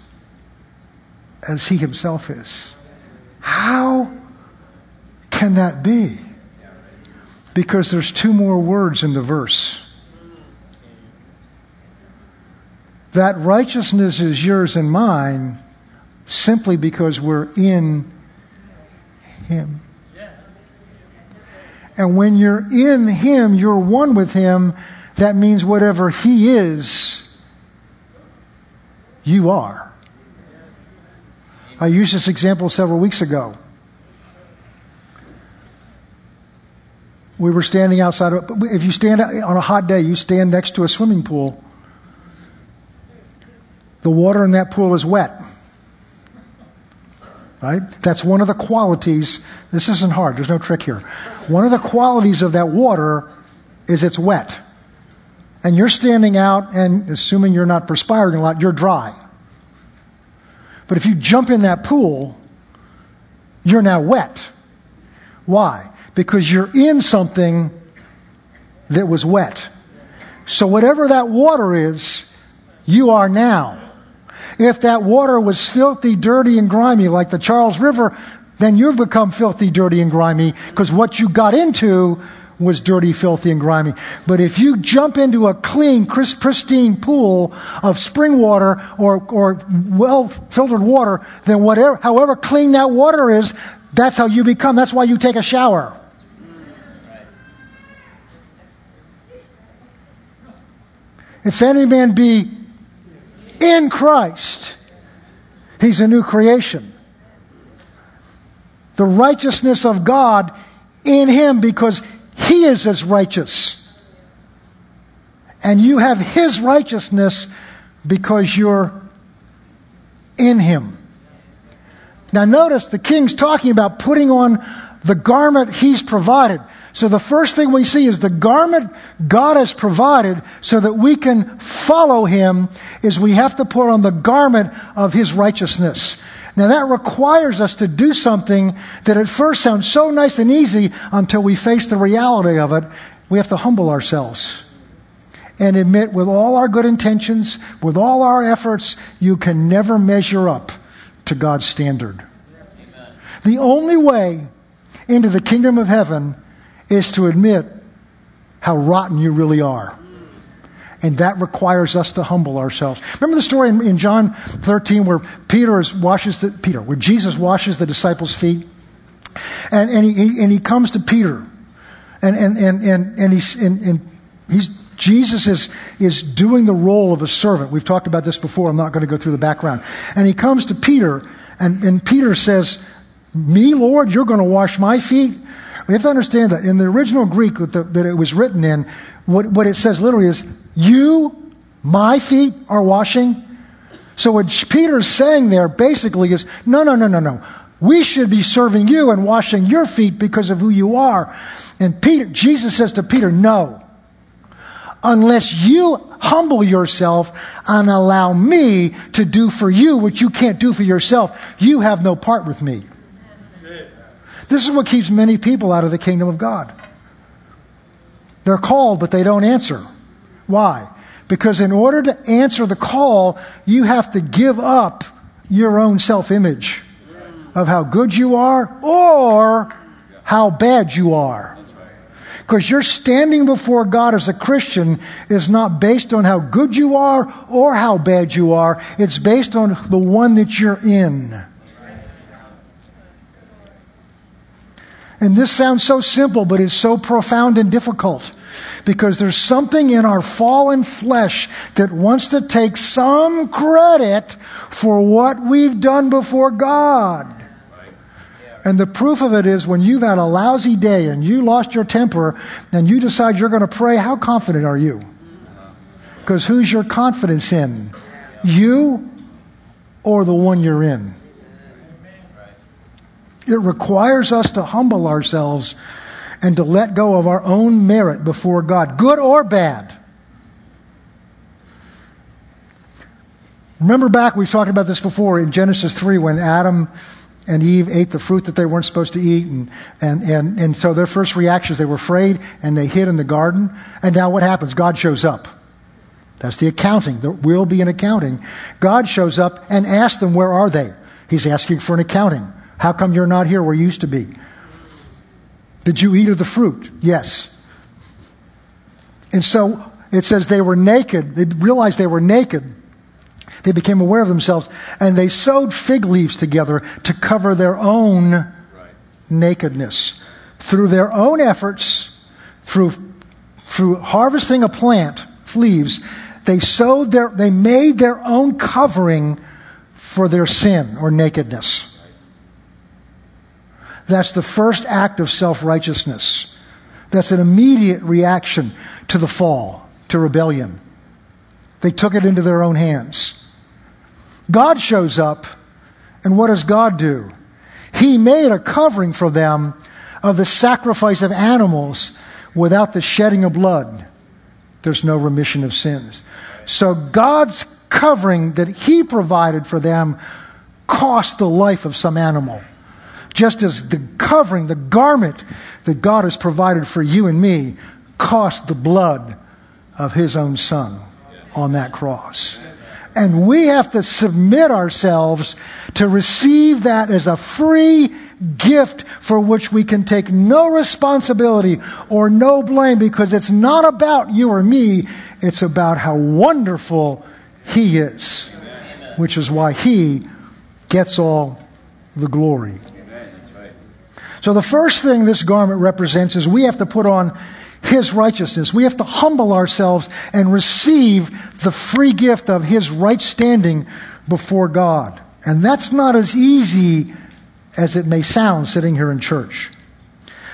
as He Himself is. How can that be? Because there's two more words in the verse. That righteousness is yours and mine simply because we're in Him. And when you're in Him, you're one with Him. That means whatever He is, you are. I used this example several weeks ago. We were standing outside of, if you stand on a hot day, you stand next to a swimming pool. The water in that pool is wet. Right? That's one of the qualities. This isn't hard, there's no trick here. One of the qualities of that water is it's wet. And you're standing out, and assuming you're not perspiring a lot, you're dry. But if you jump in that pool, you're now wet. Why? Because you're in something that was wet. So, whatever that water is, you are now. If that water was filthy, dirty, and grimy, like the Charles River, then you've become filthy, dirty, and grimy because what you got into was dirty, filthy, and grimy. But if you jump into a clean, pristine pool of spring water or, or well filtered water, then whatever, however clean that water is, that's how you become. That's why you take a shower. If any man be in Christ, he's a new creation. The righteousness of God in him because he is as righteous. And you have his righteousness because you're in him. Now, notice the king's talking about putting on the garment he's provided. So the first thing we see is the garment God has provided so that we can follow him is we have to put on the garment of his righteousness. Now that requires us to do something that at first sounds so nice and easy until we face the reality of it. We have to humble ourselves and admit with all our good intentions, with all our efforts, you can never measure up to God's standard. Amen. The only way into the kingdom of heaven is to admit how rotten you really are. And that requires us to humble ourselves. Remember the story in, in John 13 where Peter is, washes the, Peter, where Jesus washes the disciples' feet? And, and, he, and he comes to Peter. And, and, and, and, and, he's, and, and he's, Jesus is, is doing the role of a servant. We've talked about this before. I'm not going to go through the background. And he comes to Peter, and, and Peter says, Me, Lord, you're going to wash my feet? We have to understand that in the original Greek the, that it was written in, what, what it says literally is, You, my feet, are washing. So what Peter's saying there basically is, No, no, no, no, no. We should be serving you and washing your feet because of who you are. And Peter, Jesus says to Peter, No. Unless you humble yourself and allow me to do for you what you can't do for yourself, you have no part with me. This is what keeps many people out of the kingdom of God. They're called, but they don't answer. Why? Because in order to answer the call, you have to give up your own self image of how good you are or how bad you are. Because your standing before God as a Christian is not based on how good you are or how bad you are. It's based on the one that you're in. And this sounds so simple, but it's so profound and difficult because there's something in our fallen flesh that wants to take some credit for what we've done before God. And the proof of it is when you've had a lousy day and you lost your temper and you decide you're going to pray, how confident are you? Because who's your confidence in? You or the one you're in? It requires us to humble ourselves and to let go of our own merit before God, good or bad. Remember back, we've talked about this before in Genesis 3 when Adam and Eve ate the fruit that they weren't supposed to eat. And, and, and, and so their first reaction is they were afraid and they hid in the garden. And now what happens? God shows up. That's the accounting. There will be an accounting. God shows up and asks them, Where are they? He's asking for an accounting. How come you're not here where you used to be? Did you eat of the fruit? Yes. And so it says they were naked. They realized they were naked. They became aware of themselves and they sewed fig leaves together to cover their own right. nakedness. Through their own efforts, through, through harvesting a plant, leaves, they sewed their, they made their own covering for their sin or nakedness. That's the first act of self righteousness. That's an immediate reaction to the fall, to rebellion. They took it into their own hands. God shows up, and what does God do? He made a covering for them of the sacrifice of animals without the shedding of blood. There's no remission of sins. So God's covering that He provided for them cost the life of some animal. Just as the covering, the garment that God has provided for you and me cost the blood of his own son on that cross. And we have to submit ourselves to receive that as a free gift for which we can take no responsibility or no blame because it's not about you or me, it's about how wonderful He is, which is why He gets all the glory. So, the first thing this garment represents is we have to put on his righteousness. We have to humble ourselves and receive the free gift of His right standing before God. And that's not as easy as it may sound sitting here in church.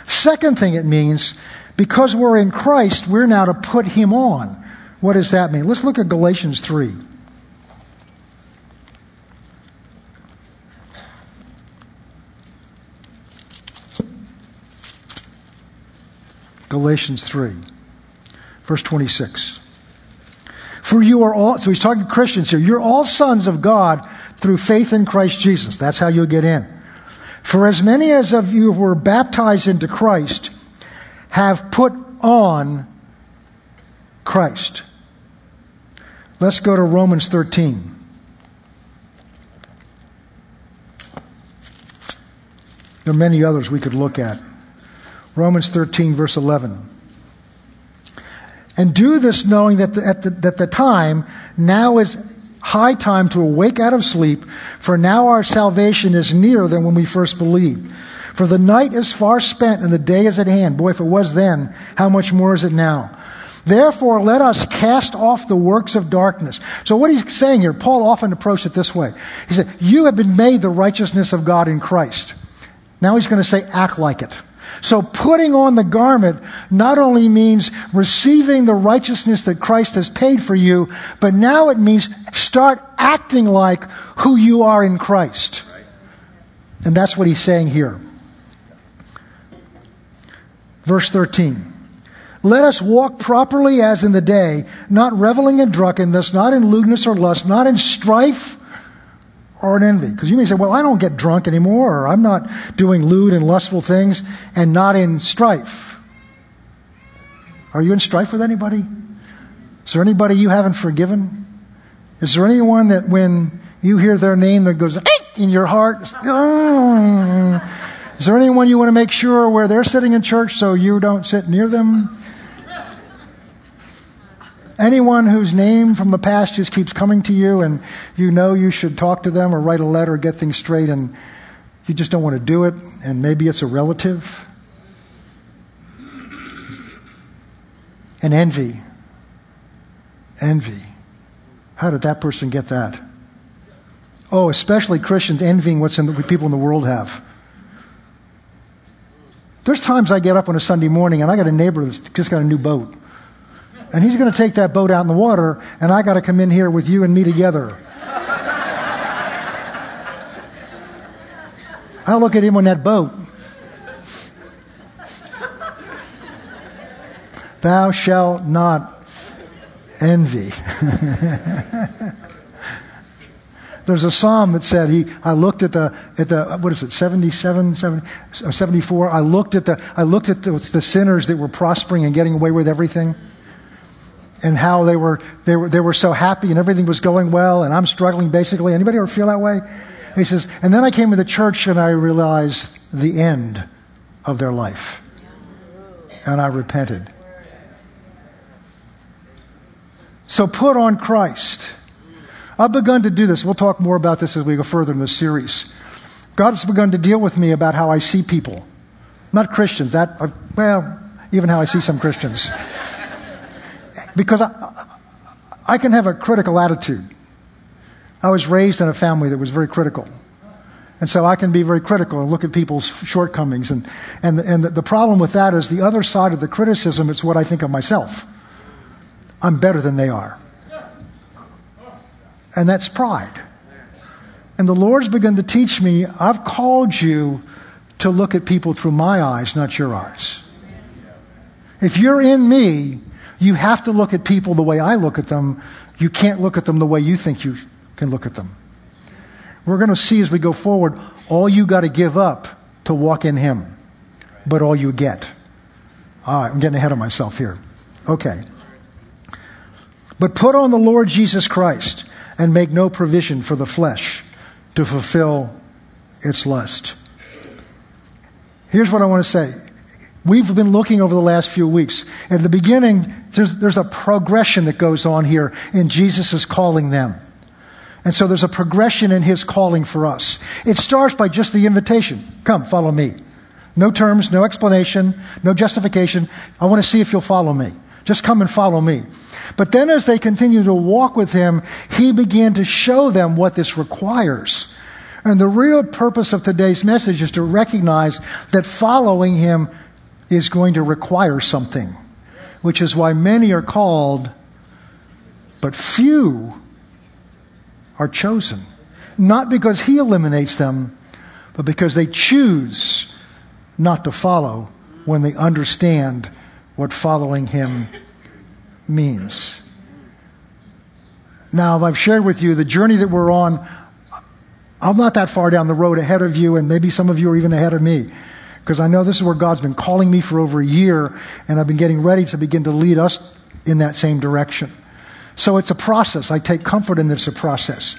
Second thing it means, because we're in Christ, we're now to put Him on. What does that mean? Let's look at Galatians 3. Galatians 3, verse 26. For you are all, so he's talking to Christians here, you're all sons of God through faith in Christ Jesus. That's how you'll get in. For as many as of you were baptized into Christ have put on Christ. Let's go to Romans 13. There are many others we could look at. Romans 13, verse 11. And do this knowing that the, at the, that the time now is high time to awake out of sleep, for now our salvation is nearer than when we first believed. For the night is far spent and the day is at hand. Boy, if it was then, how much more is it now? Therefore, let us cast off the works of darkness. So, what he's saying here, Paul often approached it this way. He said, You have been made the righteousness of God in Christ. Now he's going to say, Act like it. So putting on the garment not only means receiving the righteousness that Christ has paid for you, but now it means start acting like who you are in Christ. And that's what he's saying here. Verse 13. Let us walk properly as in the day, not reveling in drunkenness, not in lewdness or lust, not in strife or in envy. Because you may say, well, I don't get drunk anymore, or I'm not doing lewd and lustful things, and not in strife. Are you in strife with anybody? Is there anybody you haven't forgiven? Is there anyone that when you hear their name that goes in your heart? Ah. Is there anyone you want to make sure where they're sitting in church so you don't sit near them? Anyone whose name from the past just keeps coming to you and you know you should talk to them or write a letter or get things straight and you just don't want to do it, and maybe it's a relative. And envy. Envy. How did that person get that? Oh, especially Christians envying what's in the, people in the world have. There's times I get up on a Sunday morning and I got a neighbor that's just got a new boat. And he's going to take that boat out in the water, and I got to come in here with you and me together. I look at him on that boat. Thou shalt not envy. There's a psalm that said he I looked at the at the what is it 77 70, 74 I looked at the I looked at the, the sinners that were prospering and getting away with everything and how they were, they were, they were so happy and everything was going well and I'm struggling basically. Anybody ever feel that way? He says, and then I came to the church and I realized the end of their life. and I repented. So put on Christ. I've begun to do this. We'll talk more about this as we go further in the series. God has begun to deal with me about how I see people. Not Christians, that, uh, well, even how I see some Christians. Because I, I can have a critical attitude. I was raised in a family that was very critical. And so I can be very critical and look at people's shortcomings. And, and, the, and the problem with that is the other side of the criticism, it's what I think of myself. I'm better than they are. And that's pride. And the Lord's begun to teach me I've called you to look at people through my eyes, not your eyes. If you're in me, you have to look at people the way I look at them. You can't look at them the way you think you can look at them. We're going to see as we go forward all you got to give up to walk in Him, but all you get. All right, I'm getting ahead of myself here. Okay. But put on the Lord Jesus Christ and make no provision for the flesh to fulfill its lust. Here's what I want to say. We've been looking over the last few weeks. At the beginning, there's, there's a progression that goes on here in Jesus' calling them. And so there's a progression in his calling for us. It starts by just the invitation come, follow me. No terms, no explanation, no justification. I want to see if you'll follow me. Just come and follow me. But then as they continue to walk with him, he began to show them what this requires. And the real purpose of today's message is to recognize that following him is going to require something, which is why many are called, but few are chosen. Not because he eliminates them, but because they choose not to follow when they understand what following him means. Now, I've shared with you the journey that we're on I'm not that far down the road ahead of you, and maybe some of you are even ahead of me. Because I know this is where God's been calling me for over a year, and I've been getting ready to begin to lead us in that same direction. So it's a process. I take comfort in a process.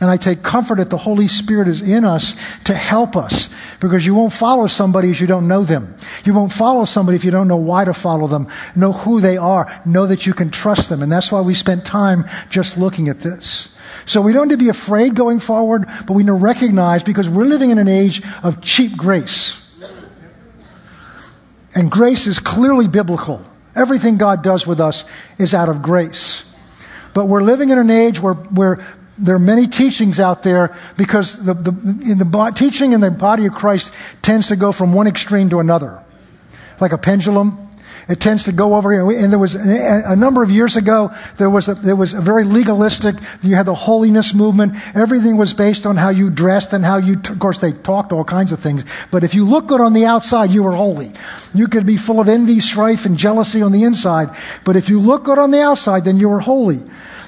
And I take comfort that the Holy Spirit is in us to help us. Because you won't follow somebody if you don't know them. You won't follow somebody if you don't know why to follow them. Know who they are. Know that you can trust them. And that's why we spent time just looking at this. So we don't need to be afraid going forward, but we need to recognize because we're living in an age of cheap grace. And grace is clearly biblical. Everything God does with us is out of grace. But we're living in an age where, where there are many teachings out there because the, the, in the teaching in the body of Christ tends to go from one extreme to another, like a pendulum. It tends to go over, and there was a number of years ago, there was a, there was a very legalistic, you had the holiness movement. Everything was based on how you dressed and how you, of course, they talked all kinds of things. But if you look good on the outside, you were holy. You could be full of envy, strife, and jealousy on the inside. But if you look good on the outside, then you were holy.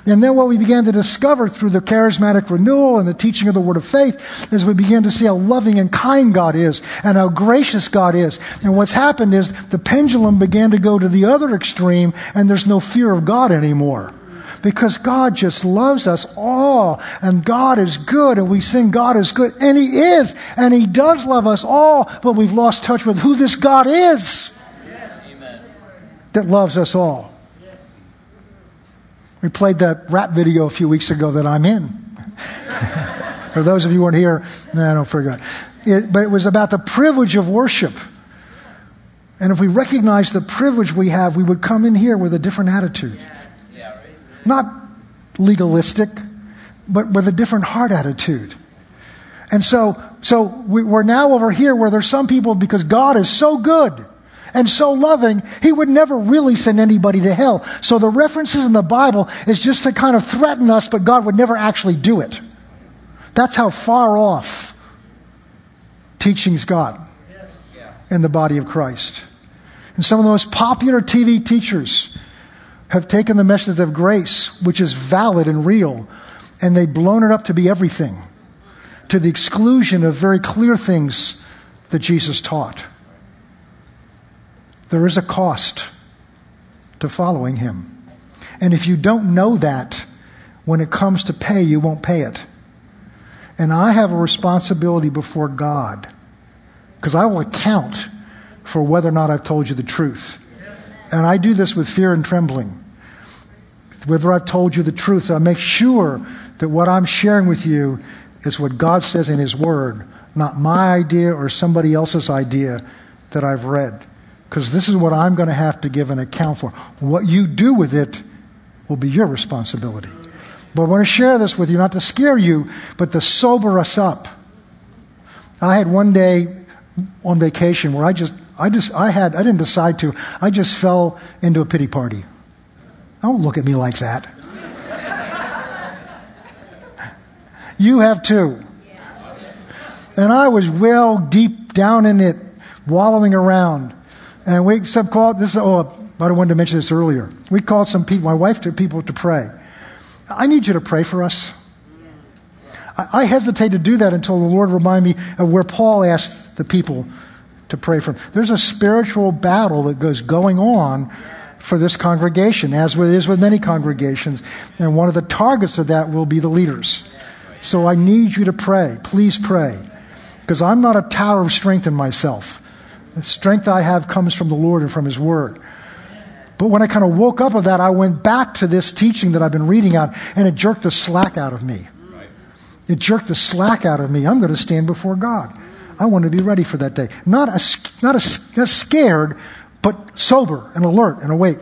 And then what we began to discover through the charismatic renewal and the teaching of the word of faith is we began to see how loving and kind God is and how gracious God is. And what's happened is the pendulum began to go to the other extreme and there's no fear of God anymore. Because God just loves us all and God is good and we sing God is good and He is and He does love us all, but we've lost touch with who this God is that loves us all. We played that rap video a few weeks ago that I'm in. For those of you who weren't here, no, don't forget. It, but it was about the privilege of worship. And if we recognize the privilege we have, we would come in here with a different attitude. Not legalistic, but with a different heart attitude. And so, so we're now over here where there's some people, because God is so good, and so loving, he would never really send anybody to hell. So the references in the Bible is just to kind of threaten us, but God would never actually do it. That's how far off teaching's got in the body of Christ. And some of the most popular TV teachers have taken the message of grace, which is valid and real, and they've blown it up to be everything, to the exclusion of very clear things that Jesus taught. There is a cost to following him. And if you don't know that, when it comes to pay, you won't pay it. And I have a responsibility before God because I will account for whether or not I've told you the truth. And I do this with fear and trembling. Whether I've told you the truth, I make sure that what I'm sharing with you is what God says in His Word, not my idea or somebody else's idea that I've read. Because this is what I'm going to have to give an account for. What you do with it will be your responsibility. But I want to share this with you, not to scare you, but to sober us up. I had one day on vacation where I just, I just, I had, I didn't decide to, I just fell into a pity party. Don't look at me like that. you have too. And I was well deep down in it, wallowing around. And we some called this. Oh, I wanted to mention this earlier. We called some people, my wife, to people to pray. I need you to pray for us. I, I hesitate to do that until the Lord remind me of where Paul asked the people to pray for. Him. There's a spiritual battle that goes going on for this congregation, as it is with many congregations. And one of the targets of that will be the leaders. So I need you to pray. Please pray. Because I'm not a tower of strength in myself. The strength I have comes from the Lord and from His Word. But when I kind of woke up of that, I went back to this teaching that I've been reading on, and it jerked the slack out of me. It jerked the slack out of me. I'm going to stand before God. I want to be ready for that day. Not, a, not, a, not scared, but sober and alert and awake.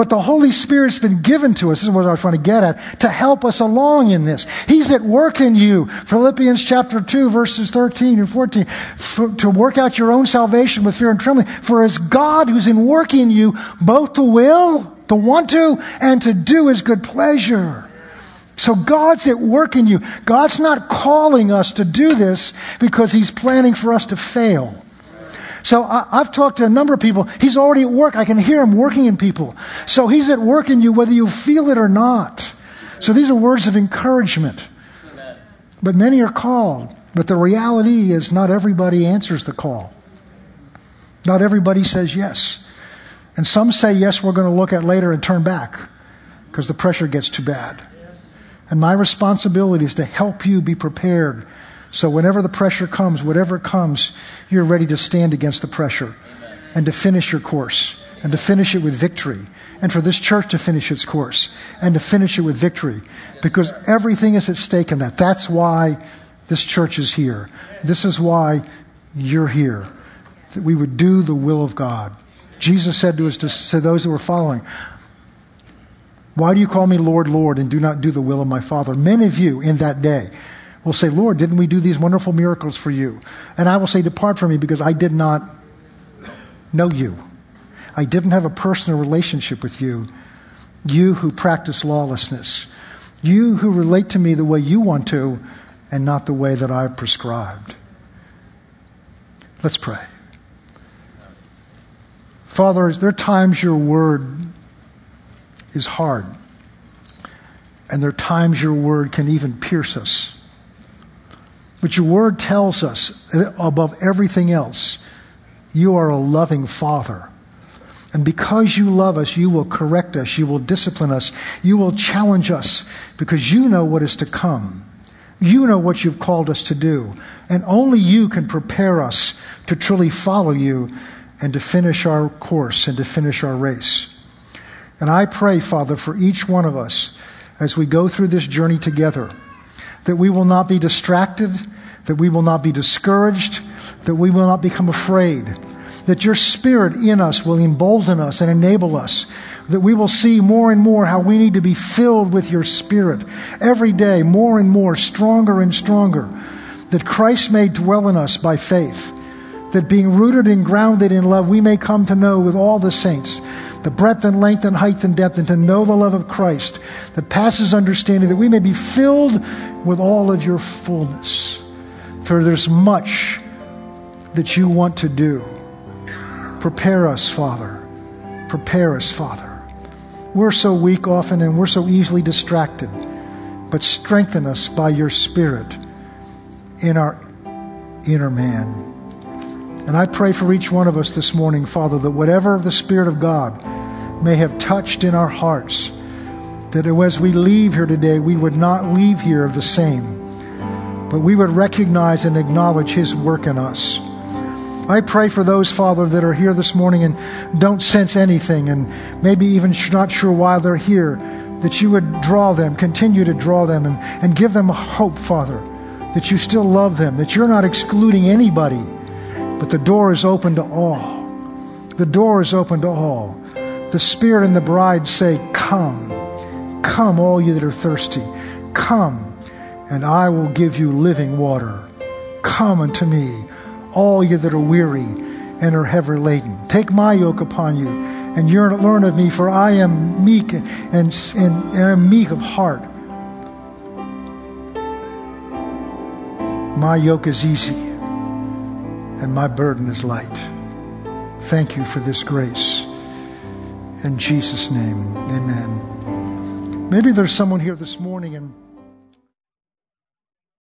But the Holy Spirit's been given to us, this is what I was trying to get at, to help us along in this. He's at work in you. Philippians chapter 2, verses 13 and 14. For, to work out your own salvation with fear and trembling. For it's God who's in work in you, both to will, to want to, and to do his good pleasure. So God's at work in you. God's not calling us to do this because he's planning for us to fail. So I, have talked to a number of people. He's already at work. I can hear him working in people. So he's at work in you whether you feel it or not. So these are words of encouragement. But many are called. But the reality is not everybody answers the call. Not everybody says yes. And some say yes, we're going to look at later and turn back because the pressure gets too bad. And my responsibility is to help you be prepared so whenever the pressure comes, whatever comes, you're ready to stand against the pressure Amen. and to finish your course and to finish it with victory. And for this church to finish its course and to finish it with victory because everything is at stake in that. That's why this church is here. This is why you're here. That we would do the will of God. Jesus said to us, to those that were following, Why do you call me Lord, Lord, and do not do the will of my Father? Many of you in that day will say, Lord, didn't we do these wonderful miracles for you? And I will say, Depart from me because I did not know you. I didn't have a personal relationship with you. You who practice lawlessness. You who relate to me the way you want to and not the way that I've prescribed. Let's pray. Father, there are times your word is hard, and there are times your word can even pierce us. But your word tells us, above everything else, you are a loving Father. And because you love us, you will correct us, you will discipline us, you will challenge us, because you know what is to come. You know what you've called us to do. And only you can prepare us to truly follow you and to finish our course and to finish our race. And I pray, Father, for each one of us as we go through this journey together that we will not be distracted, that we will not be discouraged, that we will not become afraid, that your Spirit in us will embolden us and enable us, that we will see more and more how we need to be filled with your Spirit every day, more and more, stronger and stronger, that Christ may dwell in us by faith, that being rooted and grounded in love, we may come to know with all the saints the breadth and length and height and depth, and to know the love of Christ that passes understanding, that we may be filled with all of your fullness. For there's much that you want to do. Prepare us, Father. Prepare us, Father. We're so weak often and we're so easily distracted, but strengthen us by your Spirit in our inner man. And I pray for each one of us this morning, Father, that whatever the Spirit of God may have touched in our hearts, that as we leave here today, we would not leave here the same, but we would recognize and acknowledge His work in us. I pray for those, Father, that are here this morning and don't sense anything and maybe even not sure why they're here, that you would draw them, continue to draw them, and, and give them hope, Father, that you still love them, that you're not excluding anybody, but the door is open to all. The door is open to all. The Spirit and the bride say, Come, come, all you that are thirsty, come, and I will give you living water. Come unto me, all you that are weary and are heavy laden. Take my yoke upon you and learn of me, for I am meek and, and, and am meek of heart. My yoke is easy and my burden is light. Thank you for this grace. In Jesus' name, amen. Maybe there's someone here this morning and